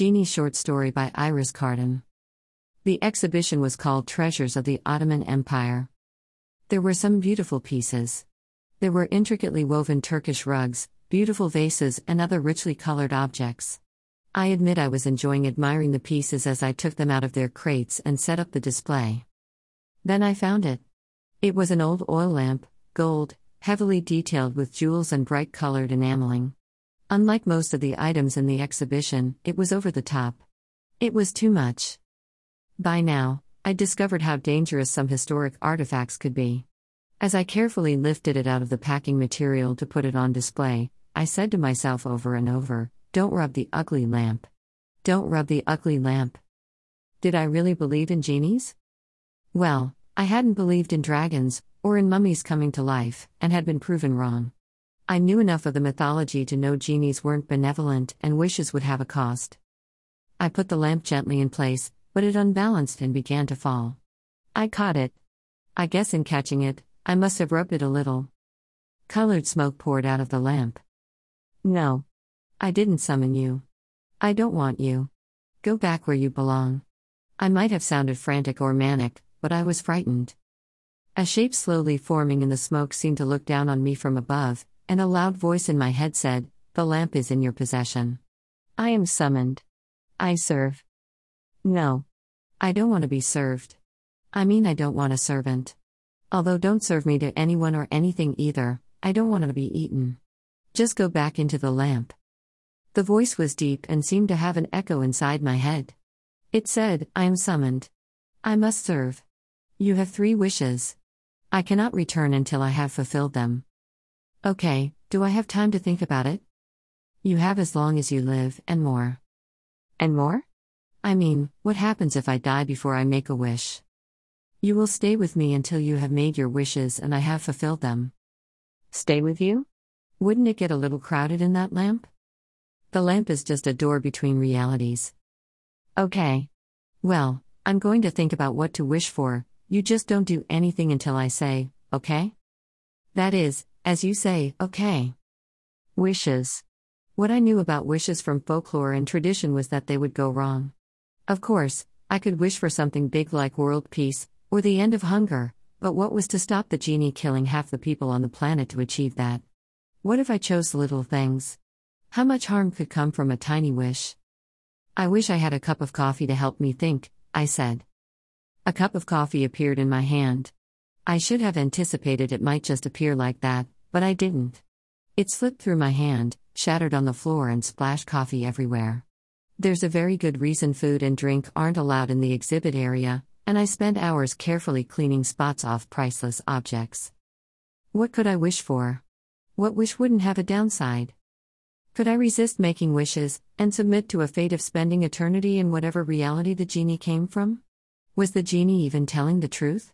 Genie short story by Iris Carden. The exhibition was called Treasures of the Ottoman Empire. There were some beautiful pieces. There were intricately woven Turkish rugs, beautiful vases, and other richly colored objects. I admit I was enjoying admiring the pieces as I took them out of their crates and set up the display. Then I found it. It was an old oil lamp, gold, heavily detailed with jewels and bright colored enameling. Unlike most of the items in the exhibition, it was over the top. It was too much. By now, I discovered how dangerous some historic artifacts could be. As I carefully lifted it out of the packing material to put it on display, I said to myself over and over Don't rub the ugly lamp. Don't rub the ugly lamp. Did I really believe in genies? Well, I hadn't believed in dragons, or in mummies coming to life, and had been proven wrong. I knew enough of the mythology to know genies weren't benevolent and wishes would have a cost. I put the lamp gently in place, but it unbalanced and began to fall. I caught it. I guess in catching it, I must have rubbed it a little. Colored smoke poured out of the lamp. No. I didn't summon you. I don't want you. Go back where you belong. I might have sounded frantic or manic, but I was frightened. A shape slowly forming in the smoke seemed to look down on me from above, and a loud voice in my head said, The lamp is in your possession. I am summoned. I serve. No. I don't want to be served. I mean, I don't want a servant. Although, don't serve me to anyone or anything either, I don't want to be eaten. Just go back into the lamp. The voice was deep and seemed to have an echo inside my head. It said, I am summoned. I must serve. You have three wishes. I cannot return until I have fulfilled them. Okay, do I have time to think about it? You have as long as you live, and more. And more? I mean, what happens if I die before I make a wish? You will stay with me until you have made your wishes and I have fulfilled them. Stay with you? Wouldn't it get a little crowded in that lamp? The lamp is just a door between realities. Okay. Well, I'm going to think about what to wish for, you just don't do anything until I say, okay? That is, as you say, okay. Wishes. What I knew about wishes from folklore and tradition was that they would go wrong. Of course, I could wish for something big like world peace, or the end of hunger, but what was to stop the genie killing half the people on the planet to achieve that? What if I chose little things? How much harm could come from a tiny wish? I wish I had a cup of coffee to help me think, I said. A cup of coffee appeared in my hand. I should have anticipated it might just appear like that, but I didn't. It slipped through my hand, shattered on the floor, and splashed coffee everywhere. There's a very good reason food and drink aren't allowed in the exhibit area, and I spent hours carefully cleaning spots off priceless objects. What could I wish for? What wish wouldn't have a downside? Could I resist making wishes, and submit to a fate of spending eternity in whatever reality the genie came from? Was the genie even telling the truth?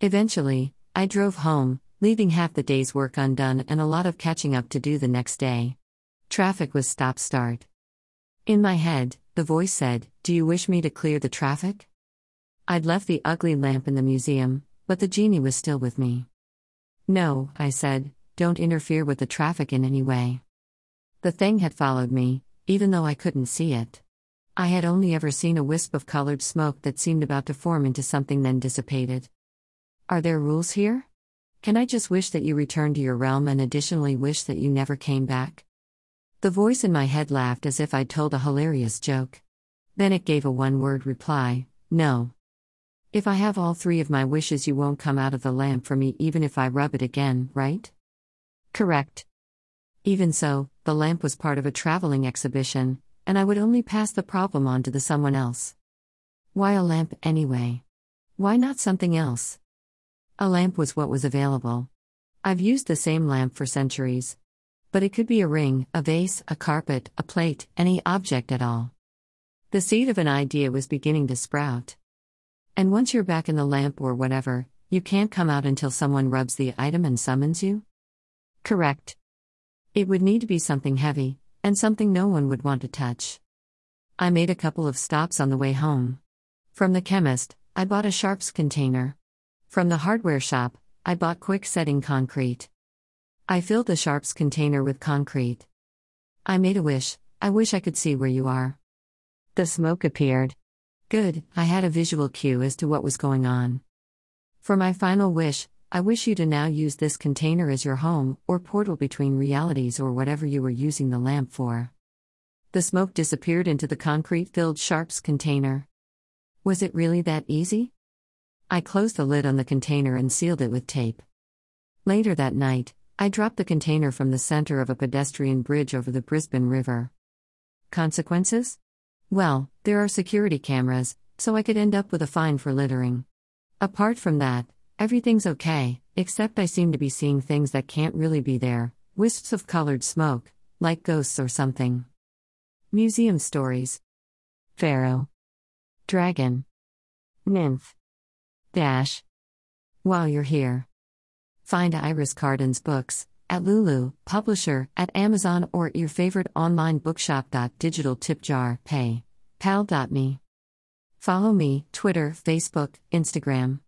Eventually, I drove home, leaving half the day's work undone and a lot of catching up to do the next day. Traffic was stop start. In my head, the voice said, Do you wish me to clear the traffic? I'd left the ugly lamp in the museum, but the genie was still with me. No, I said, don't interfere with the traffic in any way. The thing had followed me, even though I couldn't see it. I had only ever seen a wisp of colored smoke that seemed about to form into something then dissipated. Are there rules here? Can I just wish that you return to your realm and additionally wish that you never came back? The voice in my head laughed as if I'd told a hilarious joke. Then it gave a one word reply No. If I have all three of my wishes, you won't come out of the lamp for me even if I rub it again, right? Correct. Even so, the lamp was part of a traveling exhibition, and I would only pass the problem on to the someone else. Why a lamp anyway? Why not something else? A lamp was what was available. I've used the same lamp for centuries. But it could be a ring, a vase, a carpet, a plate, any object at all. The seed of an idea was beginning to sprout. And once you're back in the lamp or whatever, you can't come out until someone rubs the item and summons you? Correct. It would need to be something heavy, and something no one would want to touch. I made a couple of stops on the way home. From the chemist, I bought a sharps container. From the hardware shop, I bought quick setting concrete. I filled the sharps container with concrete. I made a wish I wish I could see where you are. The smoke appeared. Good, I had a visual cue as to what was going on. For my final wish, I wish you to now use this container as your home, or portal between realities, or whatever you were using the lamp for. The smoke disappeared into the concrete filled sharps container. Was it really that easy? I closed the lid on the container and sealed it with tape. Later that night, I dropped the container from the center of a pedestrian bridge over the Brisbane River. Consequences? Well, there are security cameras, so I could end up with a fine for littering. Apart from that, everything's okay, except I seem to be seeing things that can't really be there wisps of colored smoke, like ghosts or something. Museum stories Pharaoh, Dragon, Nymph, Dash. While you're here, find Iris Carden's books at Lulu, publisher, at Amazon, or at your favorite online bookshop. Digital tip jar, pay, pal.me. Follow me, Twitter, Facebook, Instagram.